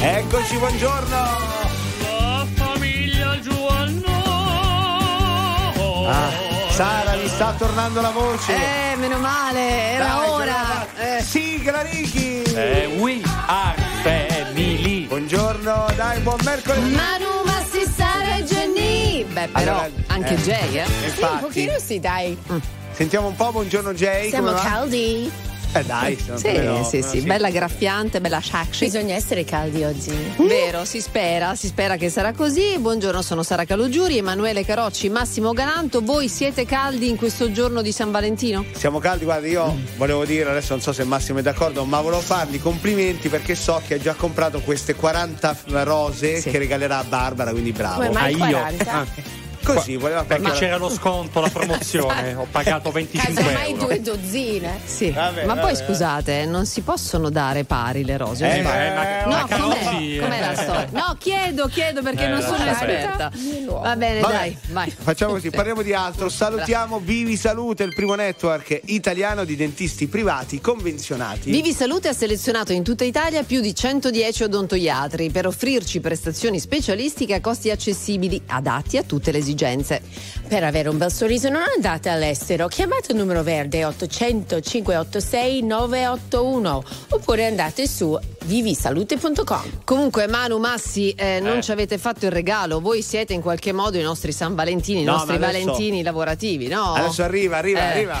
Eccoci, buongiorno. La famiglia Giovanno. Ah, Sara, mi sta tornando la voce. Eh, meno male, era Dai, ora. la- Sigla Ricky. Eh, we are family. Buongiorno, dai, buon mercoledì. Manu, Massi, Sara e Jenny. Beh, però Allora, anche eh, Jay, eh. Sì, un Infatti, pochino sì, dai. sentiamo un po', buongiorno Jay. Siamo come va? Eh dai, sono Sì, almeno- sì, almeno sì, bella graffiante, bella sexy. Bisogna essere caldi oggi. Vero, si spera, si spera che sarà così. Buongiorno, sono Sara Calogiuri, Emanuele Carocci, Massimo Galanto. Voi siete caldi in questo giorno di San Valentino? Siamo caldi, guarda, io Mm. volevo dire, adesso non so se Massimo è d'accordo, ma volevo fargli complimenti perché so che ha già comprato queste 40 rose Sì. che regalerà a Barbara, quindi bravo. Come mai Ah, io? 40? Così, voleva Perché farla- c'era lo sconto, la promozione. Ho pagato 25 Casomai euro. due dozzine. Sì. Vabbè, ma vabbè. poi scusate, non si possono dare pari le rose. Eh, ma- Eh, ma- eh, No, ma com'è? Com'è eh. la storia? No, chiedo, chiedo perché Eh, non sono esperta. Va bene, Vabbè, dai, vai. Facciamo così, Sì. parliamo di altro. Salutiamo Vivi Salute, il primo network italiano di dentisti privati convenzionati. Vivi Salute ha selezionato in tutta Italia più di 110 odontoiatri per offrirci prestazioni specialistiche a costi accessibili, adatti a tutte le esigenze. Per avere un bel sorriso non andate all'estero, chiamate il numero verde 800 586 981 oppure andate su vivisalute.com. Comunque, Manu, Massi, eh, non Eh. ci avete fatto il regalo. Voi siete in qualche modo i nostri San Valentini, i No, nostri adesso- Valentini lavorativi, no? Adesso arriva, arriva, Eh. arriva.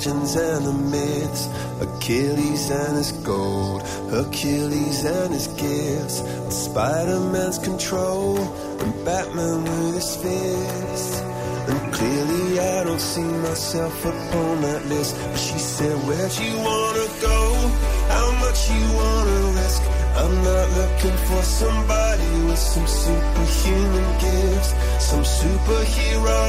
legends and the myths, Achilles and his gold, Hercules and his gifts, Spider-Man's control, and Batman with his fist. And clearly I don't see myself upon that list. But she said, Where'd you wanna go? How much you wanna risk? I'm not looking for somebody with some superhuman gifts, some superhero,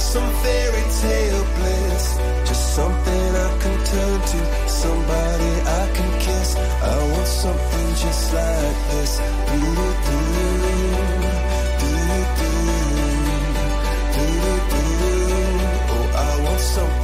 some fairy tale bliss. Something I can turn to, somebody I can kiss. I want something just like this. Do-do-do, do-do-do, do-do-do. Oh, I want something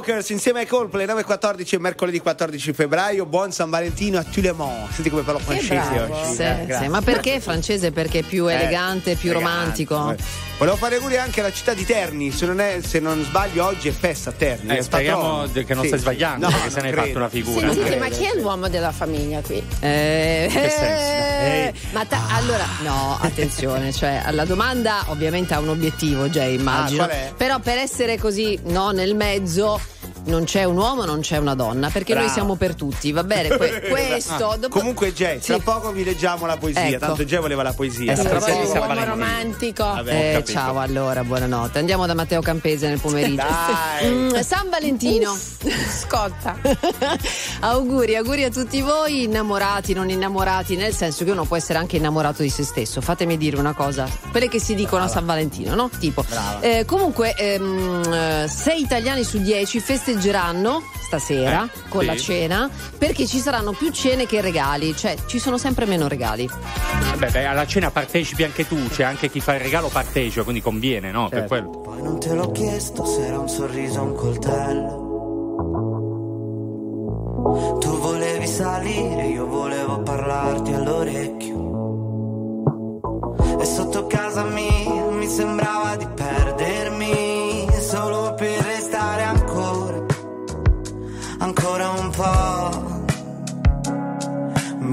Chainsmokers insieme ai Coldplay 9.14 mercoledì 14 febbraio buon San Valentino a tout le monde senti come parlo francese oggi Sì, eh, sì, ma perché francese? Perché è più Eh, elegante, più elegante. romantico. Eh. Volevo fare auguri anche alla città di Terni, se non, è- se non sbaglio oggi è festa a Terni. Eh, è il speriamo patrono. di- che non Sì. stai sbagliando, No, perché se ne hai fatto una figura. Sentite, ma credo, chi è sì. l'uomo della famiglia qui? Eh, Che senso? eh, ma ta- allora, no, attenzione, cioè la domanda ovviamente ha un obiettivo, Jay, immagino. Ah, qual è? Però per essere così, no, nel mezzo. Non c'è un uomo, non c'è una donna, perché Brava. noi siamo per tutti, va bene? Que- questo. dopo- Comunque, Jay, Sì. tra poco vi leggiamo la poesia. Ecco. Tanto Jay voleva la poesia. Eh, Tra sì, poco- sì, sì, San uomo romantico. Vabbè, ho Eh, ciao allora, buonanotte. Andiamo da Matteo Campese nel pomeriggio. Dai. Mm, San Valentino. Scotta. auguri, auguri a tutti voi, innamorati, non innamorati, nel senso che uno può essere anche innamorato di se stesso. Fatemi dire una cosa, quelle che si dicono a San Valentino, no? Tipo. Eh, comunque, ehm, eh, sei italiani su dieci festeggeranno stasera Eh, con sì. la cena perché ci saranno più cene che regali, cioè ci sono sempre meno regali. Beh, beh, alla cena partecipi anche tu, c'è anche chi fa il regalo partecipa, quindi conviene, no? Per Certo. quello. Poi non te l'ho chiesto se era un sorriso o un coltello. Tu volevi salire, io volevo parlarti all'orecchio. E sotto casa mia mi sembrava di perdermi solo per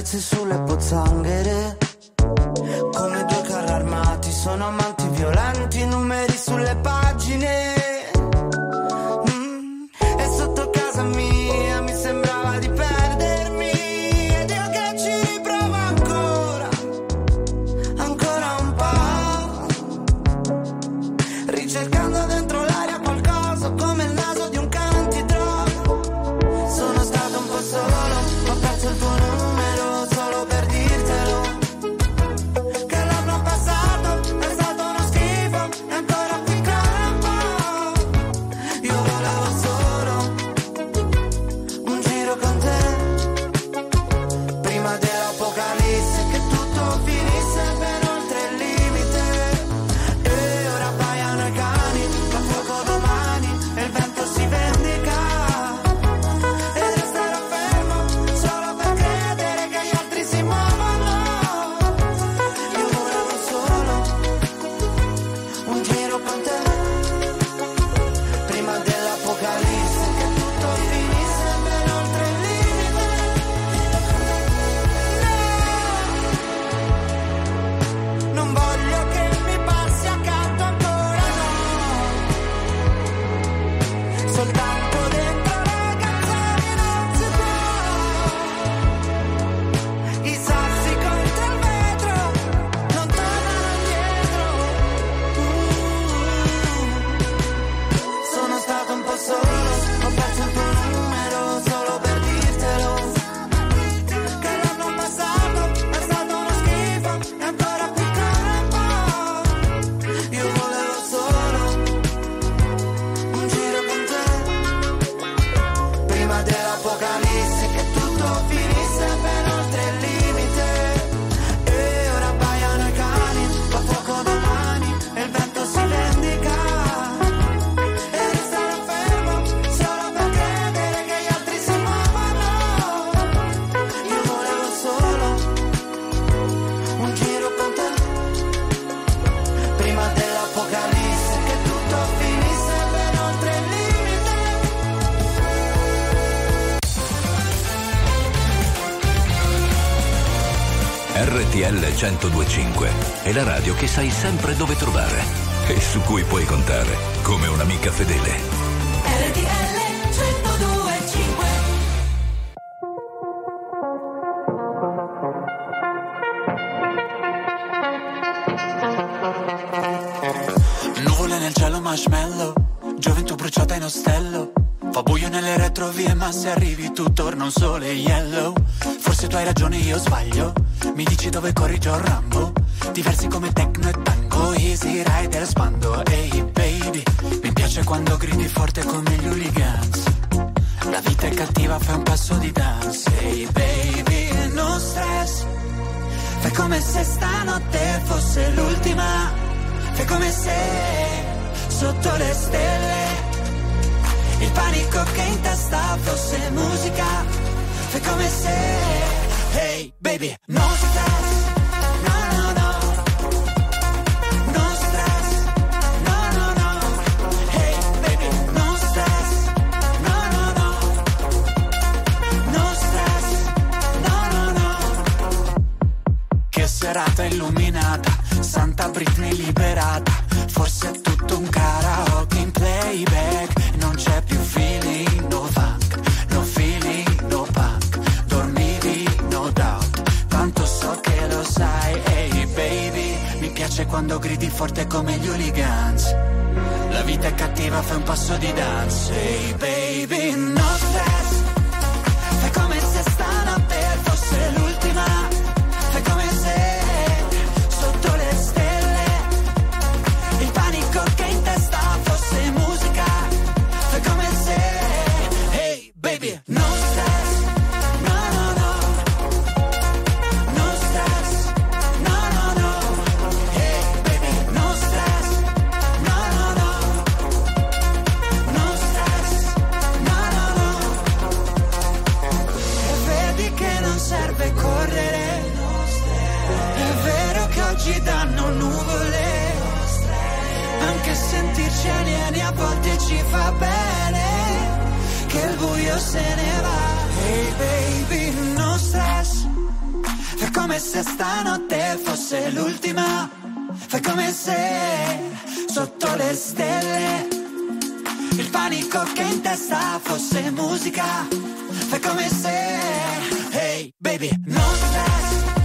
jarritzen zule pozangere RTL 1025 è la radio che sai sempre dove trovare e su cui puoi contare come un'amica fedele. RTL 1025 Nuvole nel cielo marshmallow Gioventù bruciata in ostello Fa buio nelle retrovie ma se arrivi tu torna un sole yellow tu hai ragione io sbaglio. Mi dici dove corri John Rambo? Diversi come techno e tango Easy rider spando. Ehi baby Mi piace quando gridi forte come gli hooligans. La vita è cattiva fai un passo di dance. Ehi baby non stress. Fai come se stanotte fosse l'ultima. Fai come se sotto le stelle testa fosse musica. Fai come se Hey baby No stress No forte come gli hooligans, la vita è cattiva, fai un passo di dance, come se stanotte fosse l'ultima. Fai come se sotto le stelle il panico che in testa fosse musica. Fai come se, hey baby, no stress.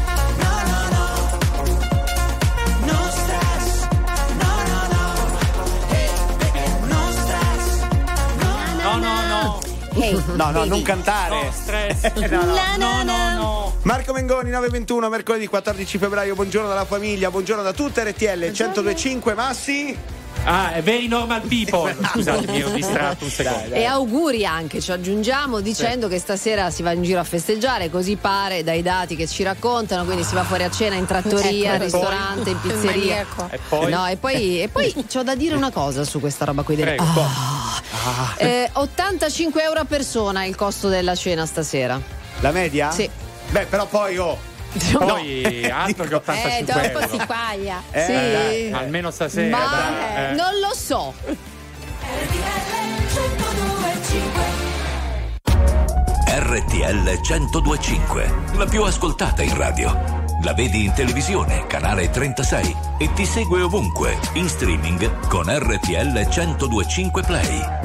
Hey, No, no, non cantare. No, stress. No, no. No, no, no. Marco Mengoni 921 mercoledì 14 febbraio buongiorno dalla famiglia buongiorno da tutte RTL 1025 Massi Ah, è very normal people. Scusate, mi ero distratto un secondo. E auguri anche, ci aggiungiamo dicendo che stasera si va in giro a festeggiare, così pare dai dati che ci raccontano, quindi si va fuori a cena in trattoria, Ecco, ristorante, in Il pizzeria. E poi? No, e poi, e poi c'ho da dire una cosa su questa roba qui. delle- Prego. Ah. Eh, 85 euro a persona il costo della cena stasera. la media? Sì. beh però poi oh Poi altro che Eh, 85 dopo euro. si quaglia. Eh, sì. Dai, almeno stasera. Ma dai, eh. non lo so. RTL 1025, la più ascoltata in radio. La vedi in televisione, canale 36 e ti segue ovunque, in streaming con RTL 1025 Play.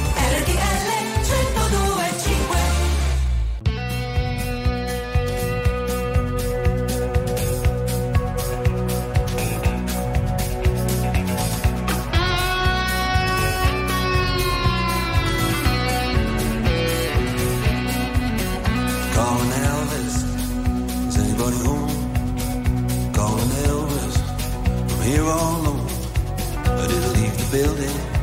Here all alone. I didn't leave the building.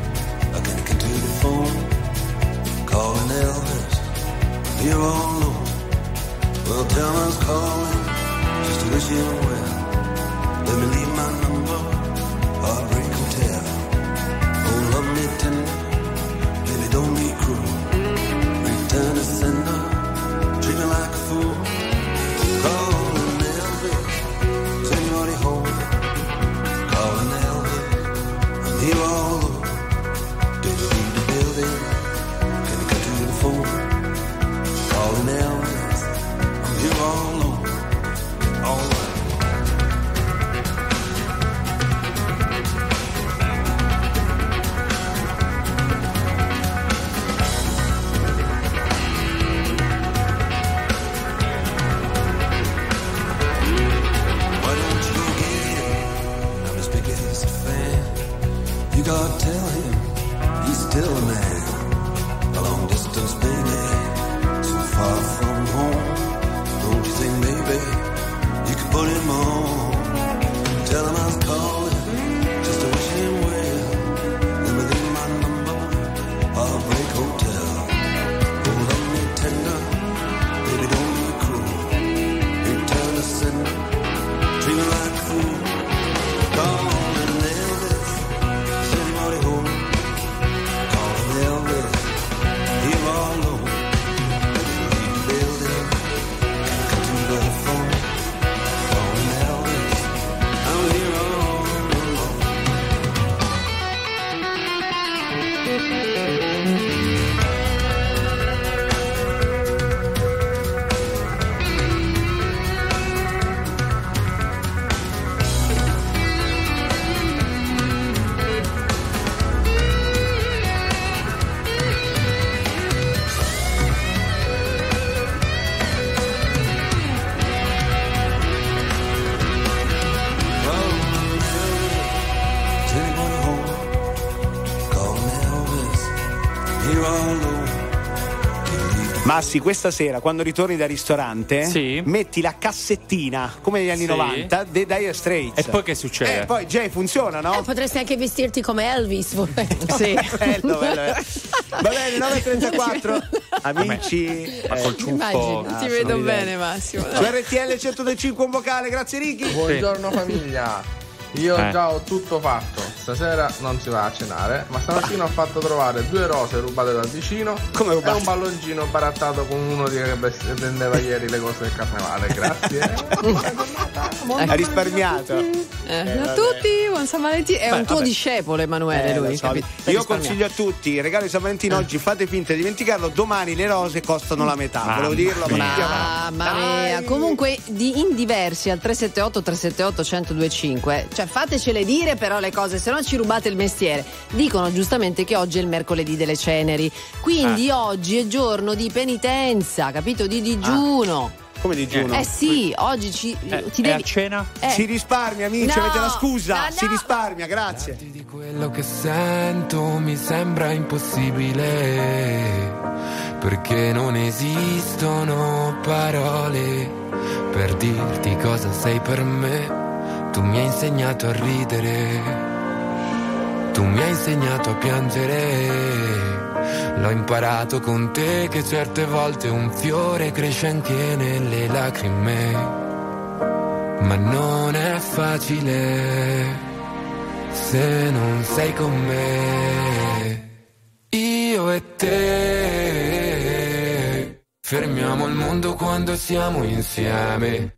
Massi, questa sera quando ritorni dal ristorante, Sì. metti la cassettina come negli anni Sì. 90 dei Dire Straits. E poi che succede? Eh, poi Jay funziona, no? Eh, potresti anche vestirti come Elvis. volendo. Sì. bello, bello, bello. Va bene, 9.34. Amici, Ma eh, col ciuffo. Immagini, ti Ah, vedo bene Massimo. su RTL 105 un vocale, grazie Ricky. Buongiorno famiglia. Io Eh. già ho tutto fatto. Stasera non si va a cenare, ma stamattina ho fatto trovare due rose rubate dal vicino Come e rubate? un palloncino barattato con uno che vendeva ieri le cose del carnevale. Grazie. Ha risparmiato. Eh, a tutti, buon San Valentino. È Beh, un tuo vabbè. discepolo, Emanuele. Eh, lui, so. Io consiglio a tutti, il regalo di San Valentino oggi fate finta di dimenticarlo, domani le rose costano la metà. Mamma Volevo dirlo, ma mia. Mamma mia, comunque di in diversi al 378 378 1025, cioè fatecele dire però le cose, se no ci rubate il mestiere. Dicono giustamente che oggi è il mercoledì delle ceneri, quindi oggi è giorno di penitenza, capito? Di digiuno. come digiuno. Eh sì, oggi ci, Eh, ti devi a cena? Eh. Si risparmia, amici, No, avete la scusa. no, no. Si risparmia, grazie. di quello che sento mi sembra impossibile perché non esistono parole per dirti cosa sei per me tu mi hai insegnato a ridere. Tu mi hai insegnato a piangere. L'ho imparato con te che certe volte un fiore cresce anche nelle lacrime. Ma non è facile se non sei con me. Io e te. Fermiamo il mondo quando siamo insieme,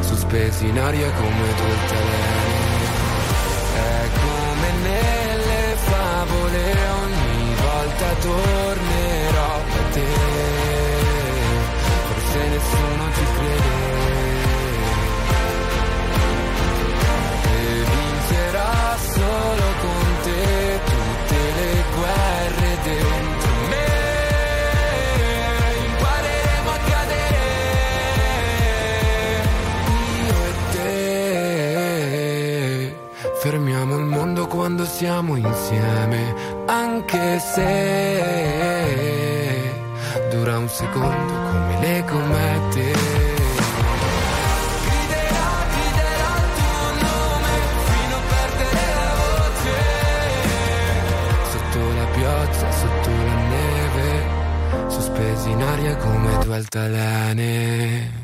sospesi in aria come due altalene. È come nelle favole, ogni volta tornerò da te. Forse nessuno ci crede. Fermiamo il mondo quando siamo insieme, anche se dura un secondo come le comete. Griderò, griderò il tuo nome fino a perdere la voce. Sotto la pioggia, sotto la neve, sospesi in aria come due altalene.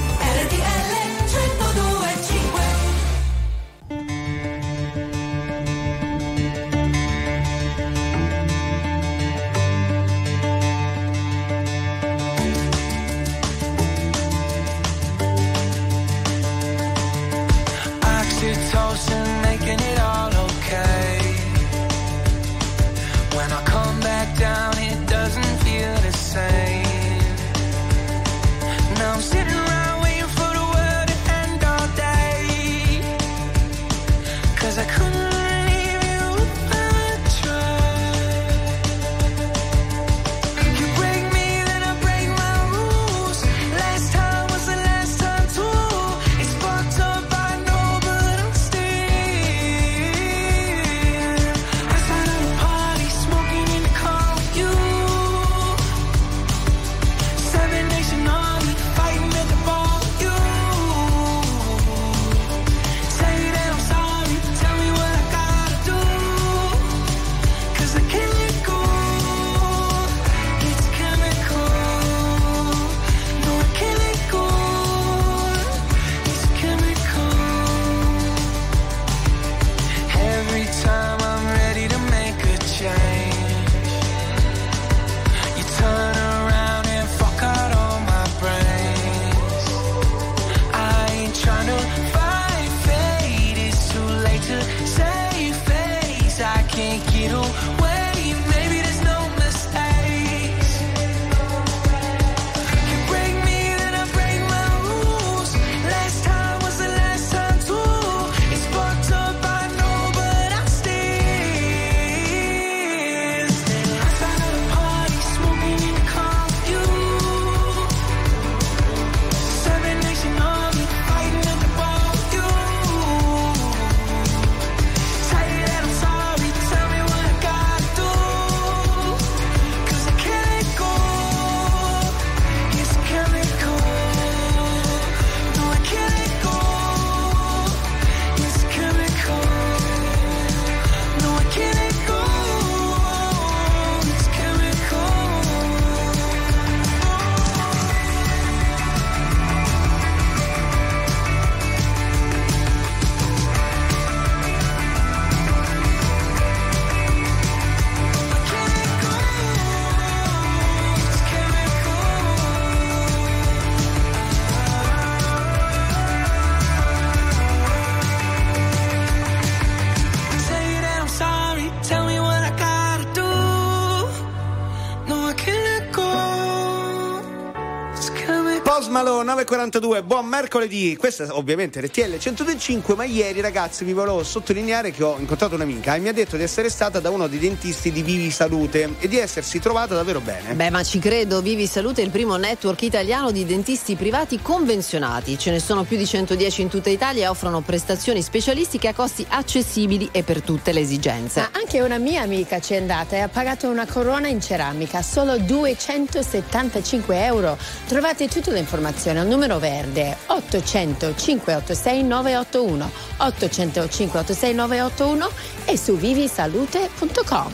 942, buon mercoledì. Questa è ovviamente RTL 125, ma ieri ragazzi vi volevo sottolineare che ho incontrato un'amica e mi ha detto di essere stata da uno dei dentisti di Vivi Salute e di essersi trovata davvero bene. Beh, ma ci credo, Vivi Salute è il primo network italiano di dentisti privati convenzionati. Ce ne sono più di 110 in tutta Italia e offrono prestazioni specialistiche a costi accessibili e per tutte le esigenze. Ma anche una mia amica ci è andata e ha pagato una corona in ceramica, solo 275 euro. Trovate tutte le informazioni al numero verde 800 586 981 800 586 981 e su vivisalute.com.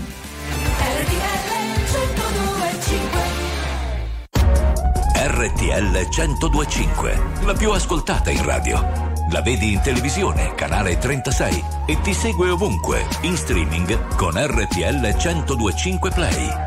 RTL 1025, la più ascoltata in radio. La vedi in televisione, canale 36 e ti segue ovunque, in streaming con RTL 1025 Play.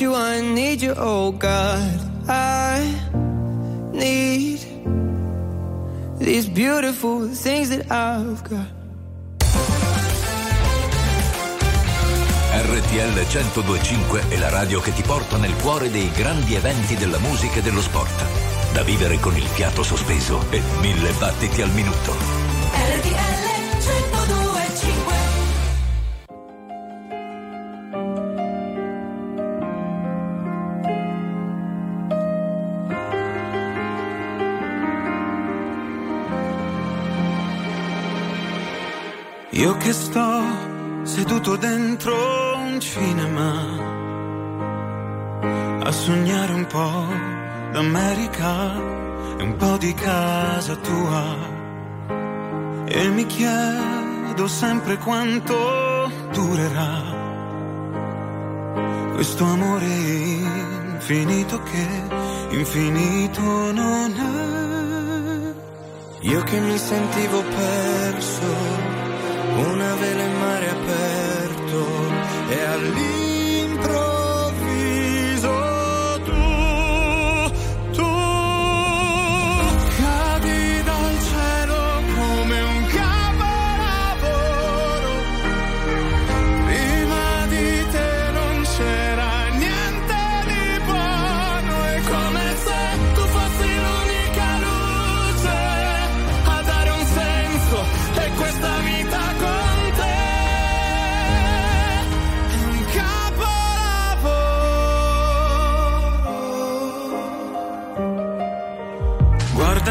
You, I need you, oh God. I need these beautiful things that I've got. RTL 1025 è la radio che ti porta nel cuore dei grandi eventi della musica e dello sport. Da vivere con il fiato sospeso e mille battiti al minuto. RTL Io che sto seduto dentro un cinema a sognare un po' d'America e un po' di casa tua e mi chiedo sempre quanto durerà questo amore infinito che infinito non è. Io che mi sentivo perso, una vela in mare aperto e all'improvviso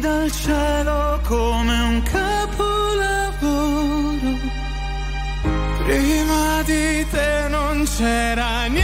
Dal cielo come un capolavoro. Prima di te non c'era niente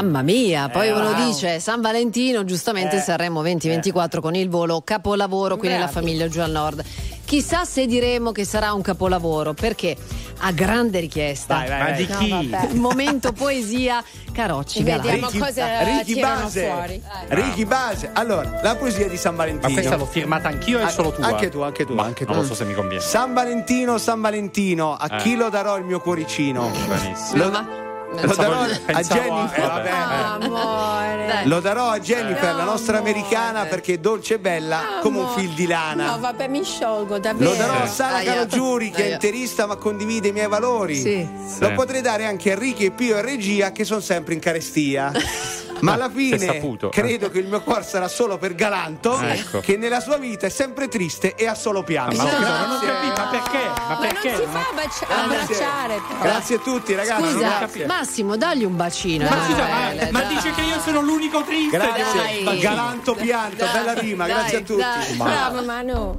Mamma mia, poi Eh, uno wow. dice San Valentino, giustamente Eh, Sanremo 2024 con il volo capolavoro qui nella famiglia giù al nord. Chissà se diremo che sarà un capolavoro, perché ha grande richiesta. Vai, vai, Ma vai. di chi? No. Momento poesia Carocci. Vediamo Galanti. cosa Ricky Base. fuori. Ricky Base. Allora, la poesia di San Valentino. Ma questa l'ho firmata anch'io è Ah, solo tua? Anche tu, anche tu, Ma anche tu. non lo so se mi conviene. San Valentino, San Valentino, a Eh. chi lo darò il mio cuoricino? Benissimo. Lo, lo darò a Jennifer. eh, vabbè, eh. Amore. Lo darò a Jennifer, la nostra Amore. americana, perché è dolce e bella come un fil di lana. No, vabbè, mi sciolgo, davvero. Lo darò a Sara Aia. Calogiuri che è interista ma condivide i miei valori. Sì. Lo potrei dare anche a Enrico e Pio e Regia che sono sempre in carestia. Ma alla fine saputo. credo che il mio cuore sarà solo per Galanto, Sì. Ecco. che nella sua vita è sempre triste e ha solo pianto. Ma scusa, Grazie. non ho capito, ma perché? Ma Ma perché? non si fa abbracci- abbracciare. però. Grazie a tutti ragazzi. Scusa. Massimo, dagli un bacino. Ma eh. scusa, ma, Dai, ma dai. dice che io sono l'unico triste. Grazie. Dai. Galanto pianto, bella rima, Dai, grazie a tutti. dai. Bravo Manu.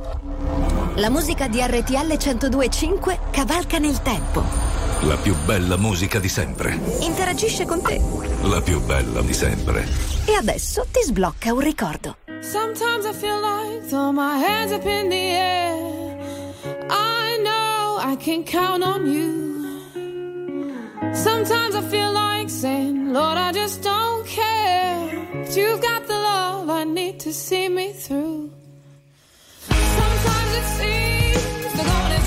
La musica di RTL 1025 cavalca nel tempo. La più bella musica di sempre. Interagisce con te. La più bella di sempre. E adesso ti sblocca un ricordo. Sometimes I feel like throw my hands up in the air. I know I can count on you. Sometimes I feel like saying, Lord, I just don't care. But you've got the love I need to see me through. Sometimes it seems the going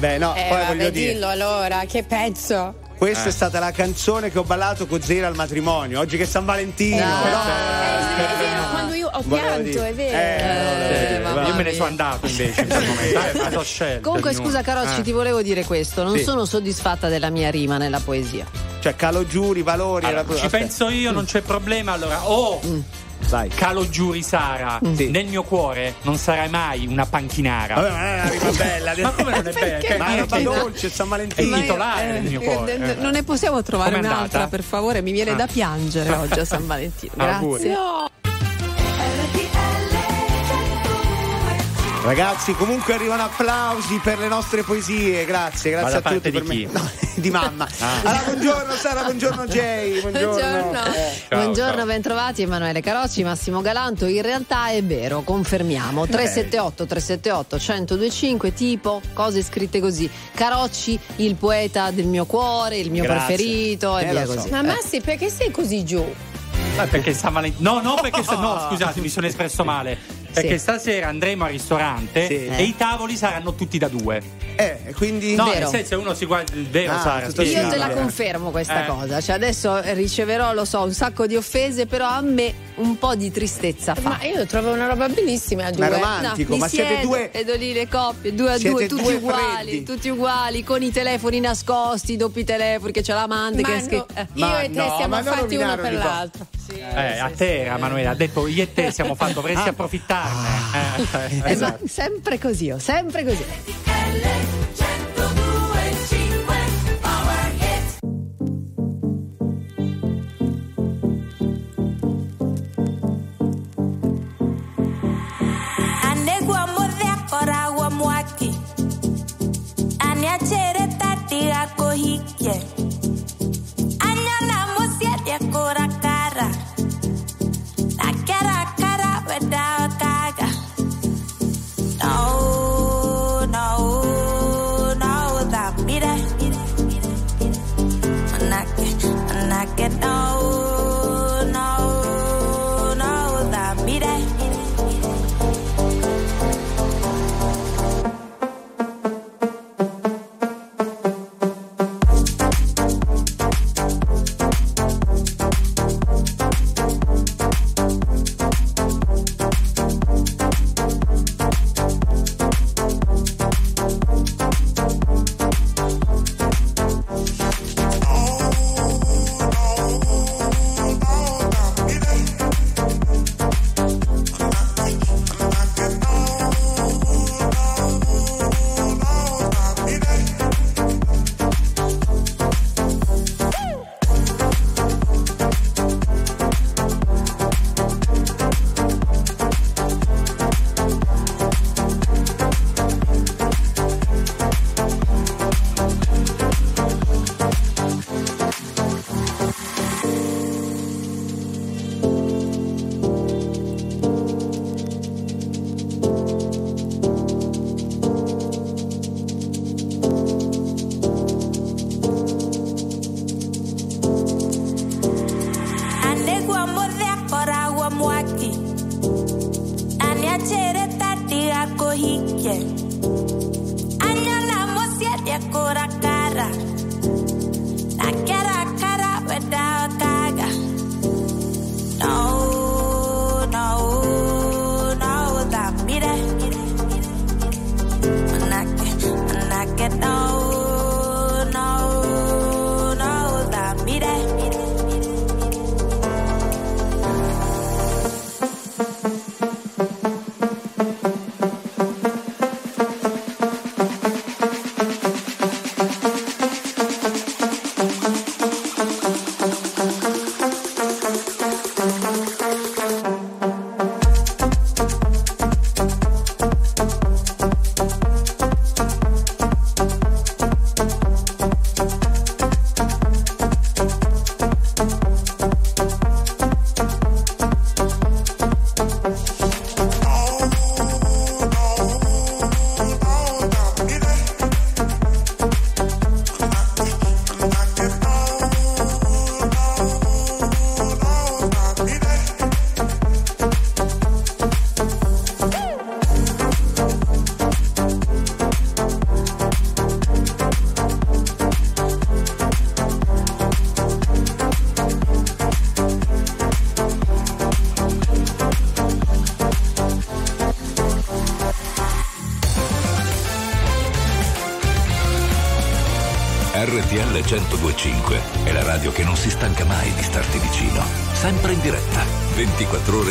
vabbè, no, Eh, poi vabbè, voglio dire. dillo allora, che pezzo. Questa Eh. è stata la canzone che ho ballato con Zera al matrimonio. Oggi che è San Valentino. No. no? È vero, quando io ho pianto, dire. è vero. Eh, Eh, Io me ne sono andato invece in quel momento. Eh. Comunque, scusa, Carocci, Eh. ti volevo dire questo. Non Sì. sono soddisfatta della mia rima nella poesia. Cioè, calo giuri, valori. Allora, ci aspetta. penso io, non c'è problema. Allora, o Vai. calo giuri Sara, Sì. nel mio cuore non sarai mai una panchinara. Vabbè, ma non è una bella. Ma come non è bella? Ma è roba che- dolce, San È Valentino. il titolare del mio cuore. Eh, eh. Non ne possiamo trovare un'altra, per favore. Mi viene Ah. da piangere oggi a San Valentino. Grazie. Ragazzi, comunque arrivano applausi per le nostre poesie. Grazie, Ma grazie da a tutti di me. chi? No, di mamma. Ah. Allora, buongiorno Sara, buongiorno Jay. Buongiorno. Buongiorno, Eh. Ciao, Buongiorno ciao. bentrovati Emanuele Carocci, Massimo Galanto. In realtà è vero, confermiamo. 378 378 1025 tipo cose scritte così. Carocci, il poeta del mio cuore, il mio Grazie. preferito e Eh, via lo so. così. Ma Massi, perché sei così giù? Eh, perché San Valentino. No, no, perché sta- no, scusate, mi sono espresso male. Perché Sì. stasera andremo al ristorante Sì. e i tavoli saranno tutti da due. Eh, quindi. No, Vero. nel senso uno si guarda il vero Ah, Sara. Io te la confermo questa Eh. cosa, cioè adesso riceverò, lo so, un sacco di offese, però a me un po' di tristezza fa. Ma io lo trovo una roba bellissima a Ma due. è romantico, mi ma siete siedo, due. Vedo lì le coppie, due a Siete due, tutti due uguali, freddi. tutti uguali, con i telefoni nascosti, doppi telefoni, che c'è l'amante Ma che no, eh. io Ma e te no, siamo ma non fatti uno per l'altro. Eh, a te, Emanuele, ha detto io e te siamo fatti, dovresti approfittarne. Eh, eh, Eh, esatto. ma sempre così, oh, sempre così.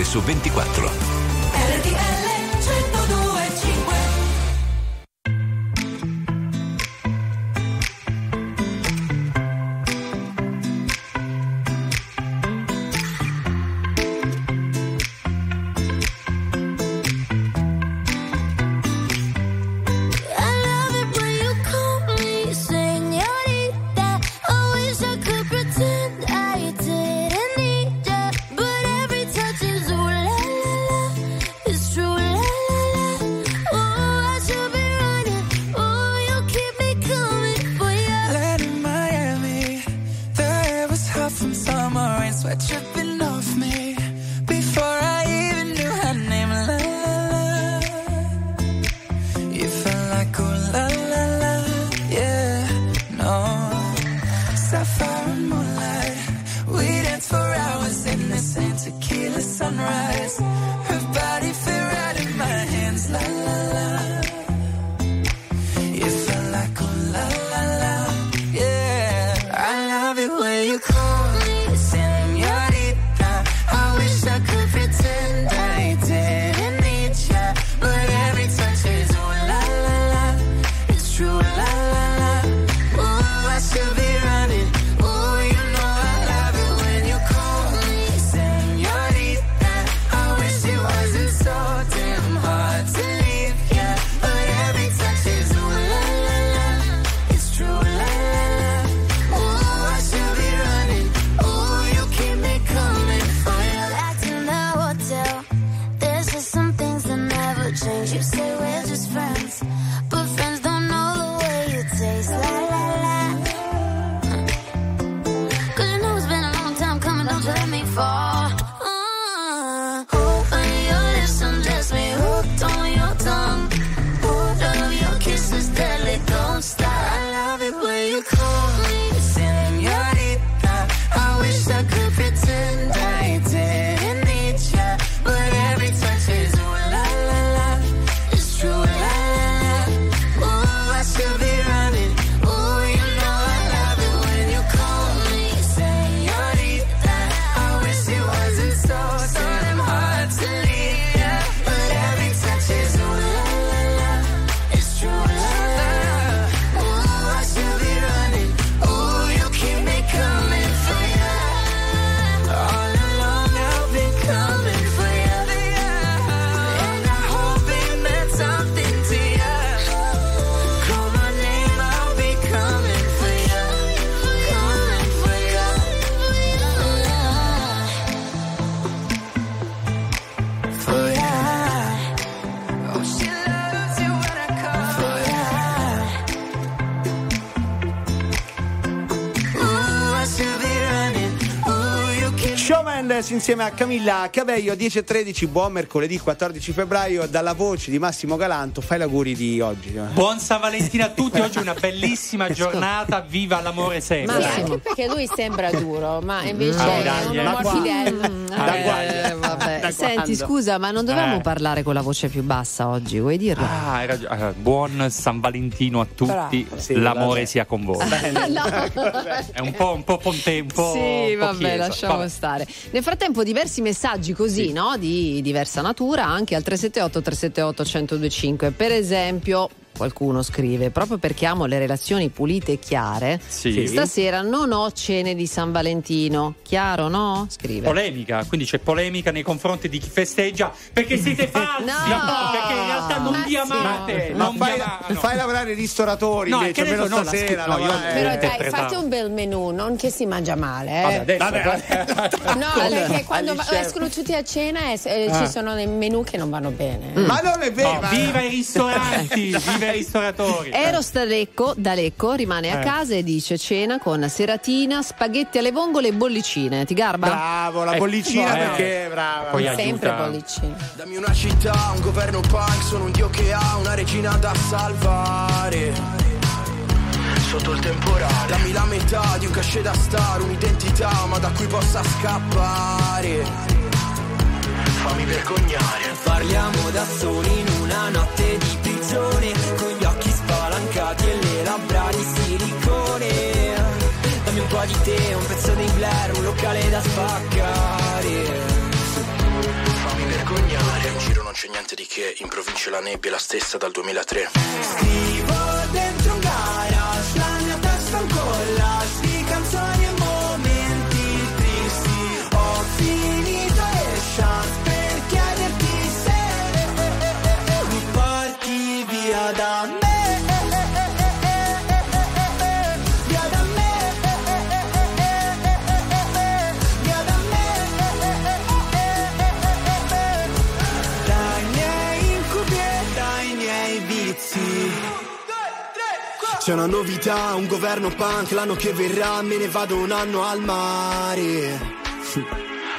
Su 24. Mendes insieme a Camilla Cabello 10 e 13 buon mercoledì 14 febbraio dalla voce di Massimo Galanto fai l'auguri di oggi Buon San Valentino a tutti, oggi è una bellissima giornata, viva l'amore sempre. Ma anche perché lui sembra duro, ma invece Ah, è un eh. uomo Da fidel. Da Senti, quando? scusa, ma non dovevamo Eh. parlare con la voce più bassa oggi, vuoi dirlo? Ah, hai ragione. Eh, Buon San Valentino a tutti. Sì, l'amore sia con voi. no. È un po', un po' ponte, un po'. Sì, po' vabbè, chiesa. lasciamo Vabbè. stare. Nel frattempo, diversi messaggi così, no? Di diversa natura, anche al 378 378 1025. Per esempio. Qualcuno scrive, proprio perché amo le relazioni pulite e chiare, Sì. stasera non ho cene di San Valentino. Chiaro, no? Scrive. Polemica, quindi c'è polemica nei confronti di chi festeggia perché siete falsi, No. perché in realtà non Ma vi sì. amate, ma non vi fai, amate. fai lavorare i ristoratori No, invece almeno no, stasera no, io- lavorare. Però dai, fate un bel menù, non che si mangia male. Eh. Vabbè, adesso, Vabbè. No, perché quando va- chef. escono tutti a cena eh, eh, Ah. ci sono dei menù che non vanno bene. ma non è vero No, viva i ristoranti, viva i ristoratori. Eros da Lecco, da Lecco rimane a Eh. casa e dice cena con seratina, spaghetti alle vongole e bollicine. Ti garba? bravo la Ecco, bollicina eh. perché brava Poi Sempre aiuta. bollicine. Dammi una città, un governo punk, sono un dio che ha una regina da salvare. Sotto il temporale. Dammi la metà di un cachet da star, un'identità, ma da cui possa scappare. Fammi vergognare. Parliamo da soli in una notte di prigione Con gli occhi spalancati e le labbra di silicone di te, un pezzo di Blair, un locale da spaccare. Fammi vergognare. In giro non c'è niente di che, in provincia la nebbia è la stessa dal 2003. Scrivo dentro un garage, C'è una novità, un governo punk, l'anno che verrà me ne vado un anno al mare.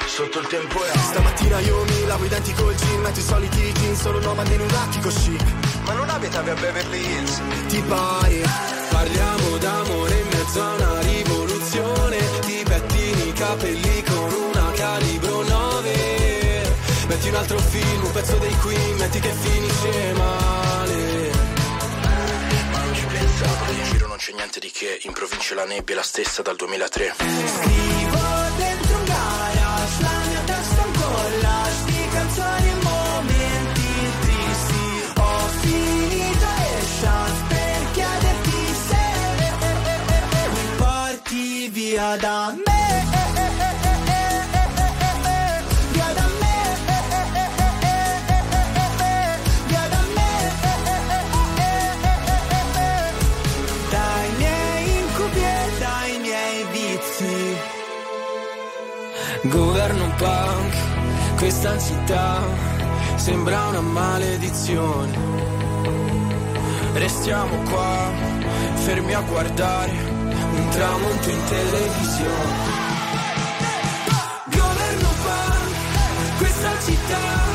Sotto il temporale. Stamattina io mi lavo i denti col gin, metto i soliti jeans, sono nomade in un attico chic. Ma non abitavi a Beverly Hills? Ti pare? Parliamo d'amore in mezzo a una rivoluzione Ti pettini i capelli con una calibro 9 Metti un altro film, un pezzo dei Queen Metti che finisce male c'è niente di che, in provincia la nebbia è la stessa dal 2003. Scrivo dentro un garage La mia testa un collage di canzoni e momenti tristi Ho finito le chance per chiederti se mi porti via da me punk, questa città sembra una maledizione. Restiamo qua, fermi a guardare un tramonto in televisione. Governo punk, questa città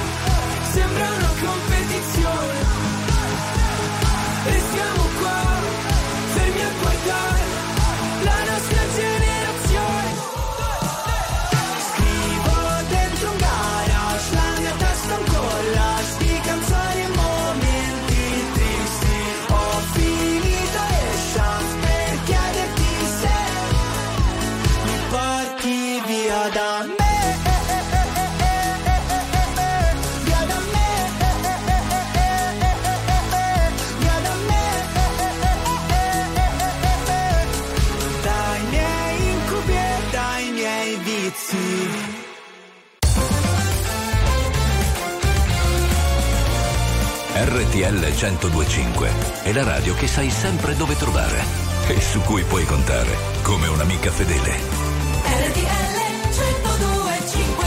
RTL 1025 è la radio che sai sempre dove trovare e su cui puoi contare come un'amica fedele. RTL 1025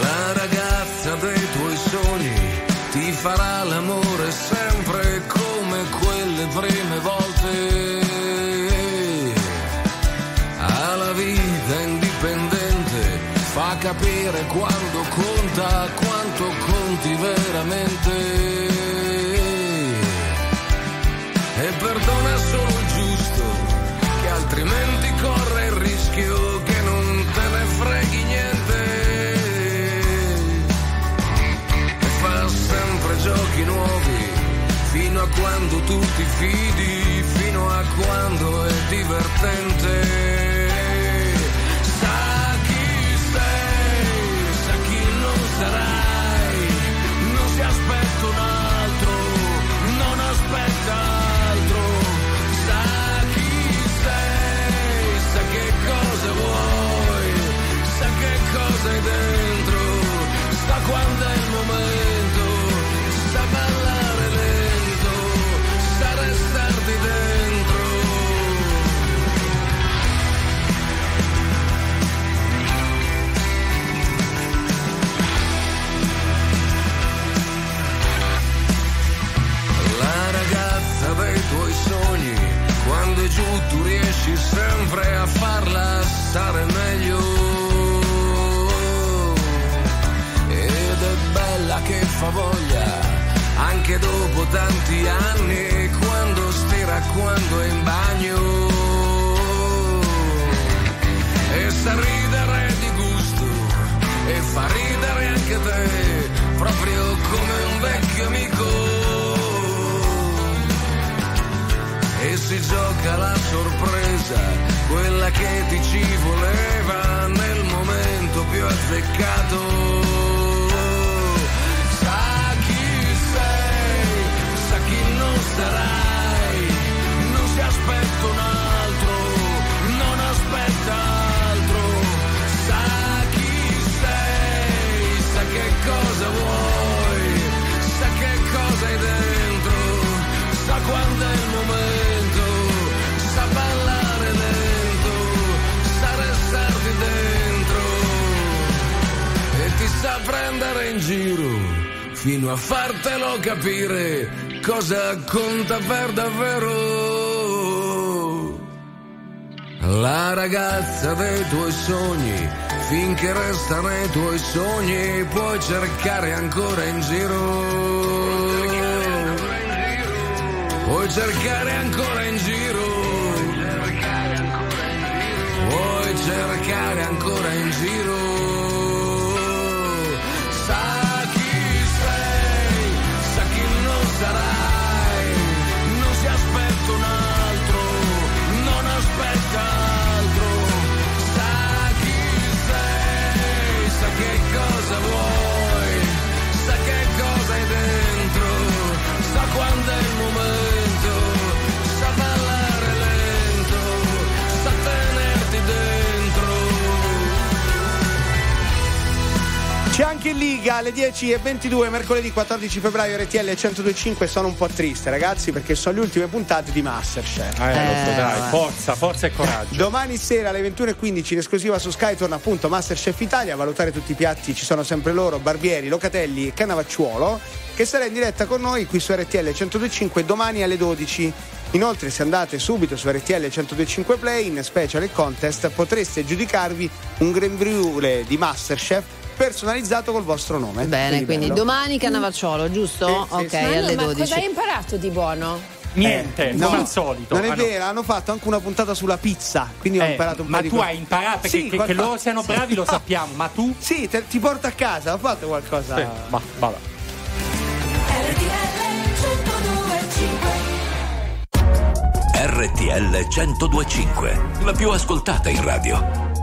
La ragazza dei tuoi sogni ti farà l'amore capire quando conta, quanto conti veramente. E perdona solo il giusto, che altrimenti corre il rischio che non te ne freghi niente. E fa sempre giochi nuovi, fino a quando tu ti fidi, fino a quando è divertente. Giù tu riesci sempre a farla stare meglio. Ed è bella che fa voglia, anche dopo tanti anni, quando stira, quando è in bagno. E sa ridere di gusto, proprio come un vecchio amico. E si gioca la sorpresa, quella che ti ci voleva nel momento più azzeccato. Sa chi sei, sa chi non sarai, non si aspetta un altro, non aspetta altro. Sa chi sei, sa che cosa vuoi, sa che cosa hai dentro, sa quando è il sa prendere in giro fino a fartelo capire cosa conta per davvero. La ragazza dei tuoi sogni, finché resta nei tuoi sogni, puoi cercare ancora in giro. Puoi cercare ancora in giro. Puoi cercare ancora in giro. C'è anche in Liga alle 10 e 22, mercoledì 14 febbraio, RTL 1025. Sono un po' triste, ragazzi, perché sono le ultime puntate di Masterchef. Eh, lo so, dai, forza, forza e coraggio. Domani sera alle 21.15 in esclusiva su Sky torna appunto Masterchef Italia. A valutare tutti i piatti ci sono sempre loro, Barbieri, Locatelli e Cannavacciuolo, che sarà in diretta con noi qui su RTL 1025 domani alle 12. Inoltre, se andate subito su RTL 1025 Play in special e contest, potreste giudicarvi un Brûlée di Masterchef personalizzato col vostro nome. Bene, quindi bello. domani Cannavacciolo, giusto? Sì, sì, ok, sì. Ma no, alle ma 12. cosa hai imparato di buono? Niente, Eh, no, come al solito. Non è Ah, no. vero, hanno fatto anche una puntata sulla pizza, quindi ho Eh, imparato un ma po' di tu co- hai imparato che- Sì, che, che loro siano bravi lo sappiamo, ma tu? Sì, te- ti porto a casa, ho fatto qualcosa. Sì, ma vabbè. RTL 1025, la più ascoltata in radio.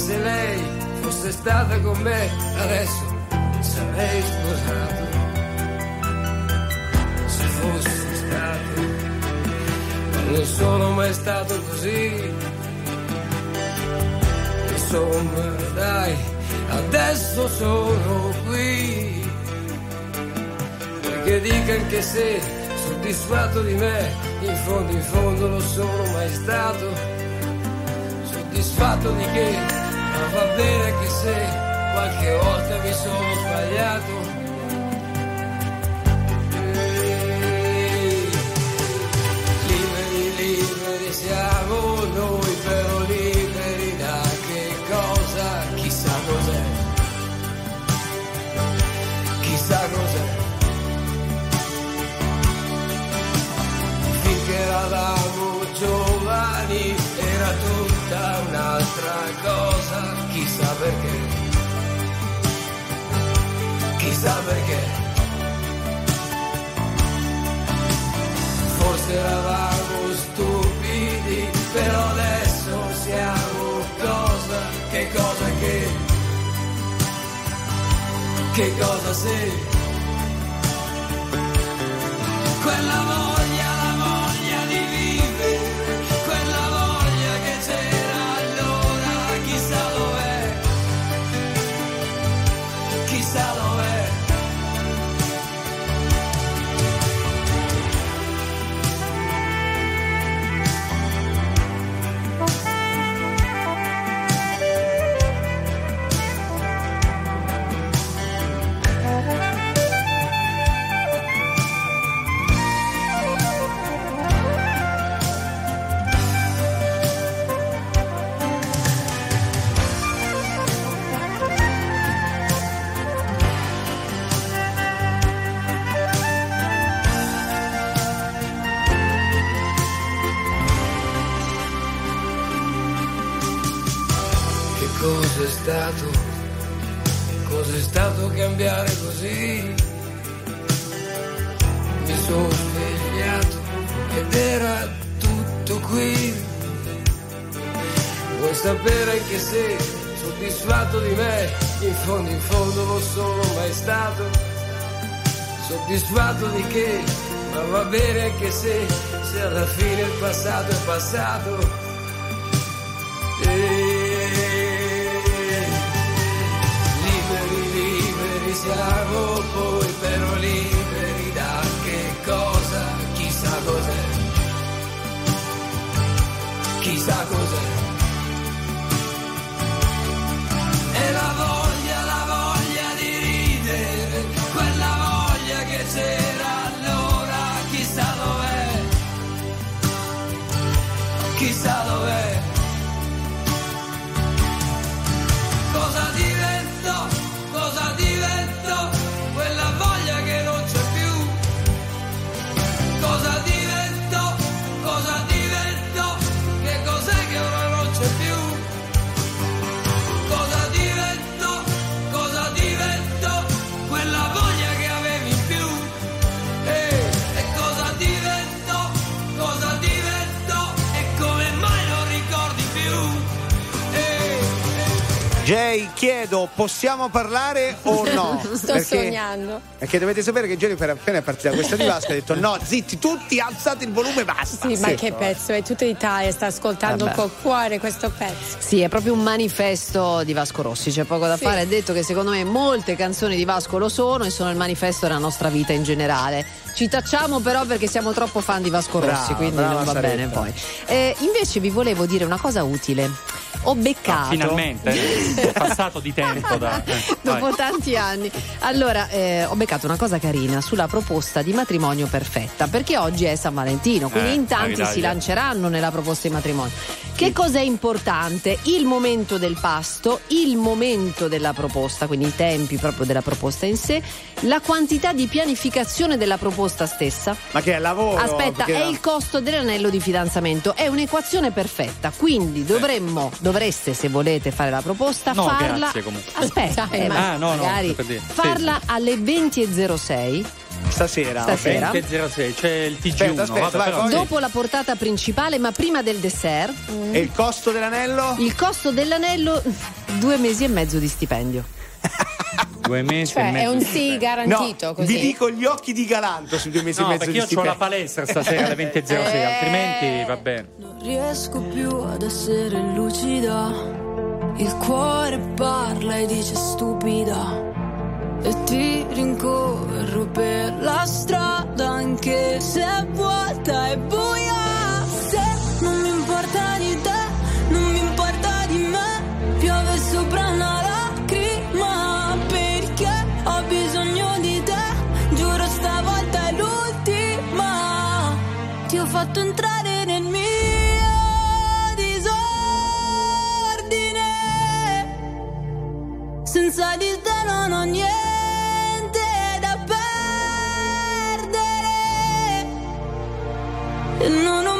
Se lei fosse stata con me, adesso sarei sposato. Se fosse stato, ma non sono mai stato così. Insomma, dai, adesso sono qui. Perché dica anche se soddisfatto di me, in fondo, in fondo lo sono mai stato. Soddisfatto di che, bene anche se qualche volta mi sono sbagliato. Perché. Chissà perché. Forse eravamo stupidi, però adesso siamo cosa? Che cosa che? Che cosa se? Quella voglia, Soddisfatto di che? Ma va bene anche se, se alla fine il passato è passato. Chiedo, possiamo parlare o no? Sto Perché- sognando. Perché dovete sapere che Jennifer appena è partita questa di Vasco ha detto no, zitti tutti, alzate il volume e basta. Sì, ma che pezzo, è tutta l'Italia sta ascoltando Vabbè. col cuore questo pezzo. Sì, è proprio un manifesto di Vasco Rossi, c'è poco da Sì. fare. Ha detto che secondo me molte canzoni di Vasco lo sono e sono il manifesto della nostra vita in generale. Ci tacciamo però perché siamo troppo fan di Vasco Rossi, Brava, quindi brava non va Saretta. bene poi. Eh, invece vi volevo dire una cosa utile. Ho beccato. Finalmente, è passato di tempo da. eh, Dopo vai. tanti anni. Allora, eh, ho beccato una cosa carina sulla proposta di matrimonio perfetta, perché oggi è San Valentino, quindi Eh, in tanti dai, dai, si lanceranno nella proposta di matrimonio. Che cos'è importante? Il momento del pasto, il momento della proposta, quindi i tempi proprio della proposta in sé, la quantità di pianificazione della proposta stessa. Ma che è lavoro? Aspetta, Perché è no? il costo dell'anello di fidanzamento, è un'equazione perfetta, quindi dovremmo, dovreste se volete fare la proposta, No, farla... grazie, comunque. Aspetta, Dai, eh, ma- Ah, no, no, magari per dire. Sì, farla alle 20.06 Stasera. Stasera. 20.06, c'è il TG1. Aspetta, aspetta, vabbè, vai, poi- dopo la portata principale, ma prima del dessert. E il costo dell'anello? Il costo dell'anello, due mesi e mezzo di stipendio. Due mesi e Cioè, è un sì garantito no, così. vi dico gli occhi di Galanto sui due mesi No, e mezzo perché di io ho la palestra stasera alle 20.06, Eh. altrimenti va bene. Non riesco più ad essere lucida. Il cuore parla e dice stupida. E ti rincorro per la strada anche se è vuota e buia. Se non mi importa di te, non mi importa di me. Piove sopra una fatto entrare nel mio disordine. Senza di te non ho niente da perdere. E non ho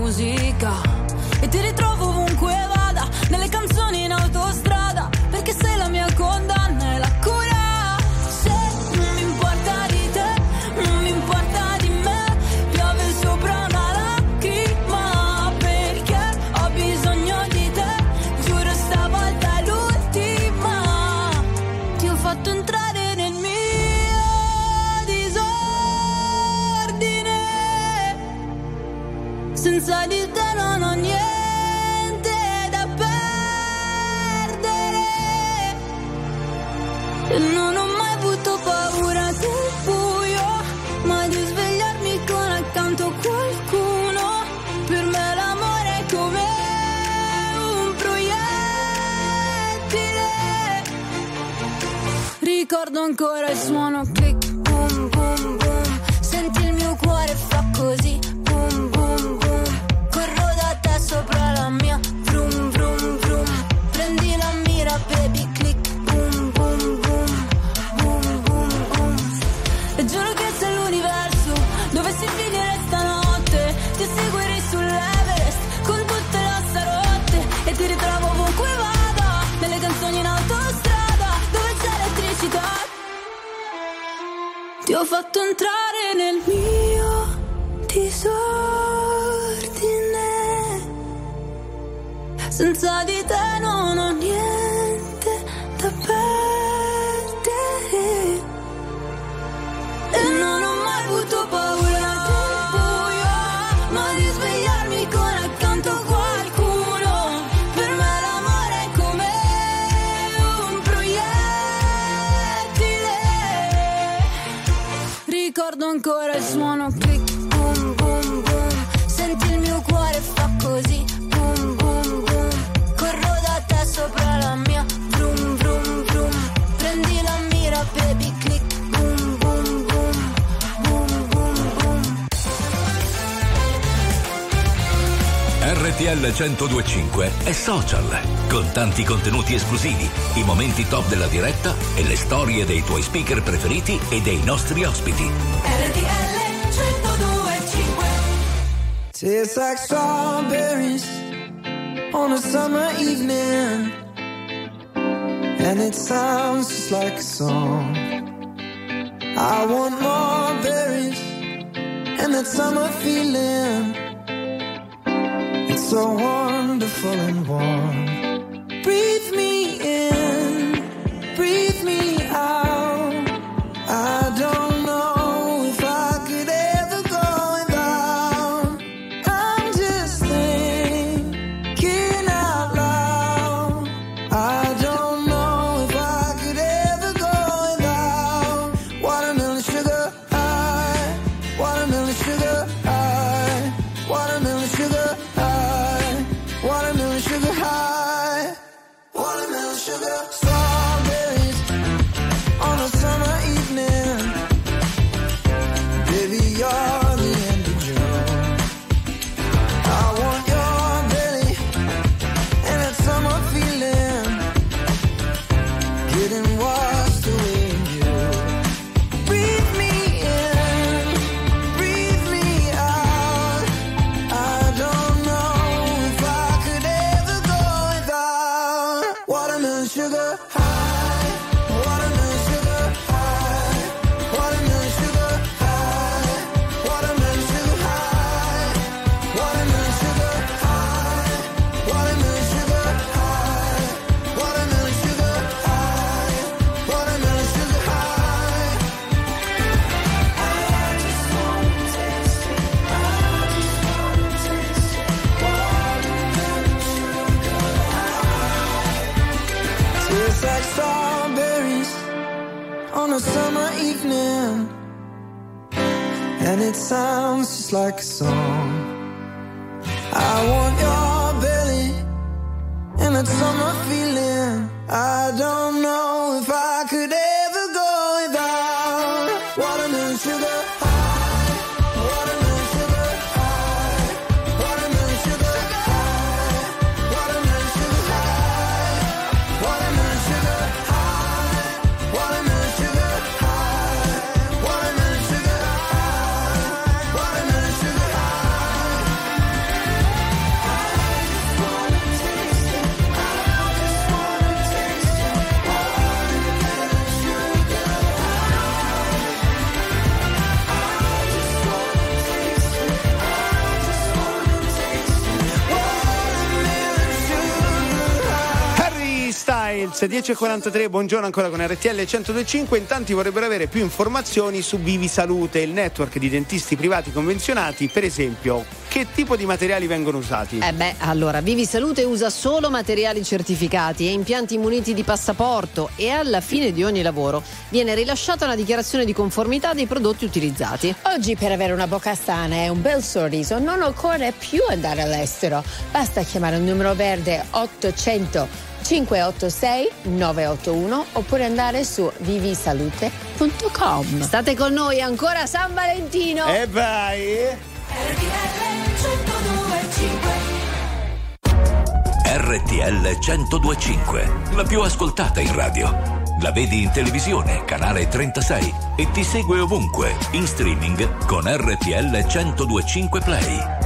Ricordo ancora il suono click, RTL 1025 è social, con tanti contenuti esclusivi, i momenti top della diretta e le storie dei tuoi speaker preferiti e dei nostri ospiti. RTL 1025 Tastes like strawberries on a summer evening, and it sounds just like a song. I want more berries and that summer feeling. So wonderful and warm. Styles 10.43, buongiorno ancora con RTL 1025. In tanti vorrebbero avere più informazioni su Vivi Salute, il network di dentisti privati convenzionati. Per esempio, che tipo di materiali vengono usati? Eh beh, allora, Vivi Salute usa solo materiali certificati e impianti muniti di passaporto e alla fine di ogni lavoro viene rilasciata una dichiarazione di conformità dei prodotti utilizzati. Oggi per avere una bocca sana e un bel sorriso non occorre più andare all'estero. Basta chiamare il numero verde 800 586 981 oppure andare su vivisalute.com. State con noi ancora San Valentino. E vai! RTL 1025, la più ascoltata in radio. La vedi in televisione, canale 36 e ti segue ovunque, in streaming con RTL 1025 Play.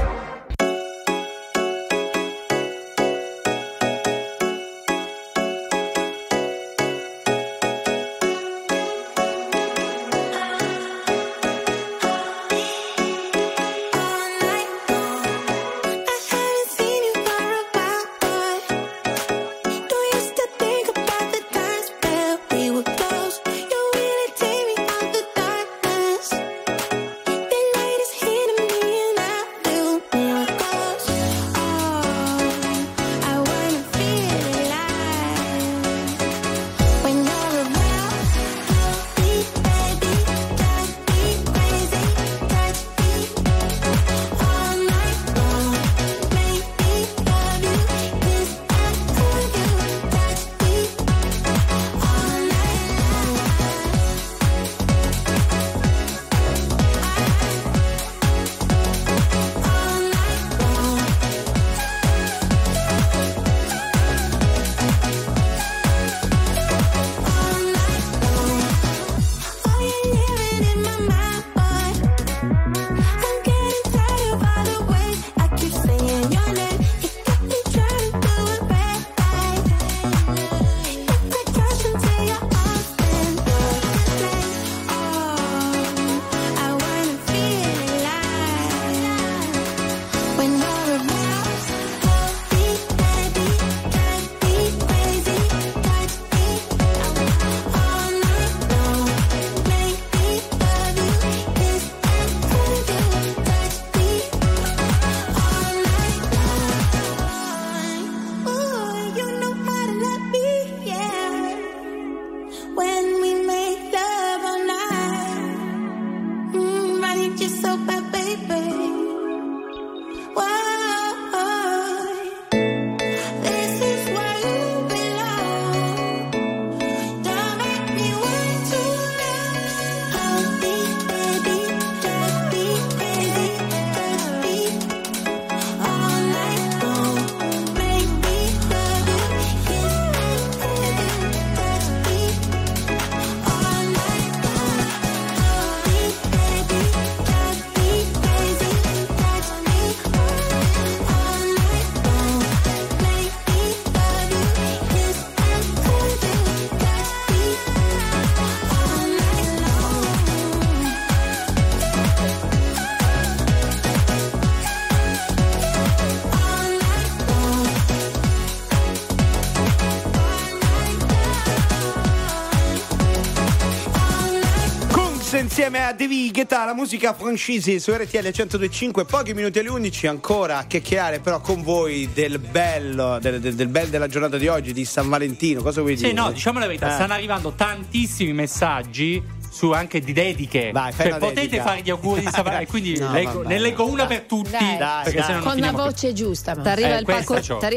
Insieme a Devi Guetta, la musica francese su RTL 1025, pochi minuti alle 11 ancora a chiacchierare però con voi del bello, del, del- del bel della giornata di oggi, di San Valentino, cosa vuoi Sì, dire? no, diciamo la verità, Eh. stanno arrivando tantissimi messaggi su anche di dediche. Vai, Cioè, potete dedica. fare gli auguri di Valentino. Quindi No, leggo- ne leggo una per tutti. Dai. Dai, non Con la voce giusta. ma- T'arriva, Eh, il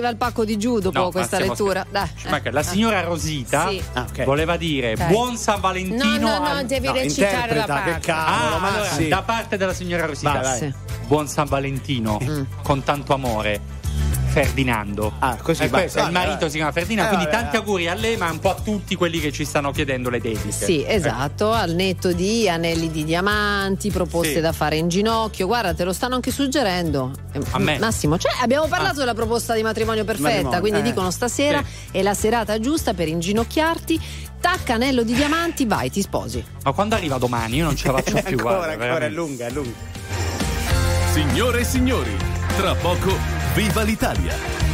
il pacco di giù dopo No, questa lettura. Dai. Manca. La signora Rosita Sì. Ah, ok. voleva dire Dai. buon San Valentino. No, no, no, al- devi No, recitare la parte. cavolo, Ah, ma allora, sì. da parte della signora Rosita. Buon San Valentino Mm. con tanto amore. Ferdinando. Ah, così, Eh, vai, questo, il marito vai. si chiama Ferdinando, Eh, quindi vabbè, tanti eh. auguri a lei, ma un po' a tutti quelli che ci stanno chiedendo le dediche. Sì, esatto, al netto di anelli di diamanti, proposte Sì. da fare in ginocchio. Guarda, te lo stanno anche suggerendo. Eh, A me? Massimo, cioè abbiamo parlato della proposta di matrimonio perfetta, Matrimonio, quindi eh. dicono stasera è la serata giusta per inginocchiarti. Tacca anello di diamanti, vai, ti sposi. Ma quando arriva domani io non ce la faccio più. ancora, guarda, ancora, è lunga, è lunga. Signore e signori, tra poco viva l'Italia.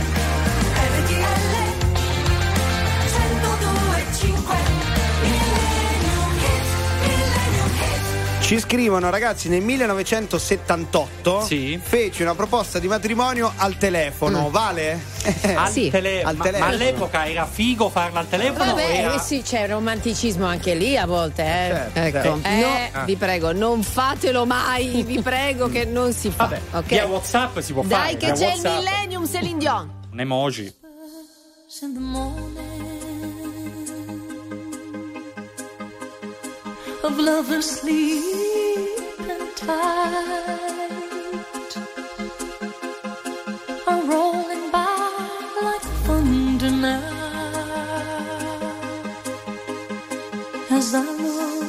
Ci scrivono ragazzi nel 1978 Sì. fece una proposta di matrimonio al telefono, vale? Al, Sì, tele- al ma- telefono. Ma, all'epoca era figo farla al telefono? Vabbè, era... eh sì, c'è romanticismo anche lì a volte. Eh. Certo, Ecco, Eh. no, vi prego, non fatelo mai, vi prego che non si fa. Vabbè, ok? via WhatsApp si può Dai fare. che via c'è il WhatsApp. millennium Celine Dion. Un emoji. of love asleep and tide are rolling by like thunder now as I move.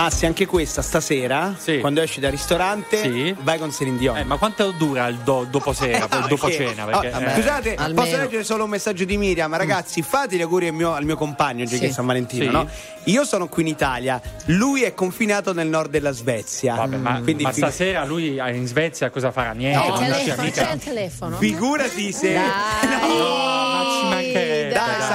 Massi, anche questa stasera, quando esci dal ristorante, Sì. vai con Celine Dion. Eh, ma quanto dura il do- dopo sera, poi il dopo Perché- cena? Perché, oh, eh, Scusate, Almeno. posso leggere solo un messaggio di Miriam? Ragazzi, fate gli auguri al mio, al mio compagno oggi Sì. che è San Valentino, Sì. no? Io sono qui in Italia, lui è confinato nel nord della Svezia. Vabbè, ma, Quindi ma stasera lui in Svezia cosa farà? Niente, Eh, non telefono, c'è il telefono. figurati se. ma ci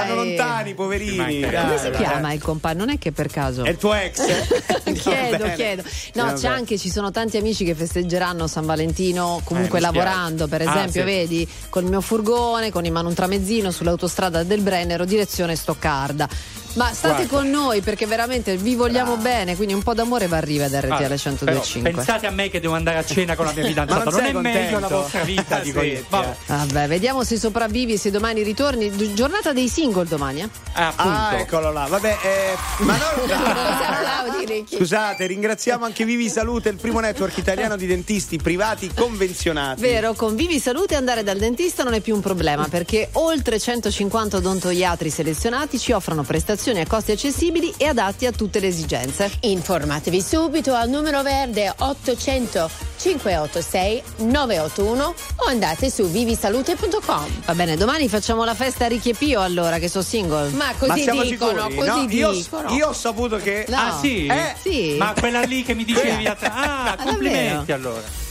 dai. stanno lontani, poverini. Come si chiama il compagno? Non è che per caso. È il tuo ex? chiedo, bene. chiedo. No, c'è anche, ci sono tanti amici che festeggeranno San Valentino comunque Eh, lavorando, per Ah, esempio, sì. vedi, con il mio furgone, con in mano un tramezzino sull'autostrada del Brennero, direzione Stoccarda. Ma state Guarda. con noi perché veramente vi vogliamo bene, quindi un po' d'amore va arriva da RTL Ah, però 1025. pensate a me che devo andare a cena con la mia fidanzata, non non, è meglio contento? la vostra vita, dico io. Svezia. Vabbè. Vabbè, vediamo se sopravvivi, se domani ritorni. Giornata dei single domani, eh? Appunto. Ah, eccolo là. Vabbè, eh, ma non. Scusate, ringraziamo anche Vivi Salute, il primo network italiano di dentisti privati convenzionati. Vero, con Vivi Salute andare dal dentista non è più un problema perché oltre 150 odontoiatri selezionati ci offrono prestazioni a costi accessibili e adatti a tutte le esigenze. Informatevi subito al numero verde 800 586 981 o andate su vivisalute.com. Va bene, domani facciamo la festa a Ricchi e Pio allora che sono single. Ma Ma così siamo dicono, sicuri? così No, io, dicono. io ho saputo che. No. Ah sì? Eh, Sì. Ma quella lì che mi dicevi Ah, Ah, complimenti davvero? allora.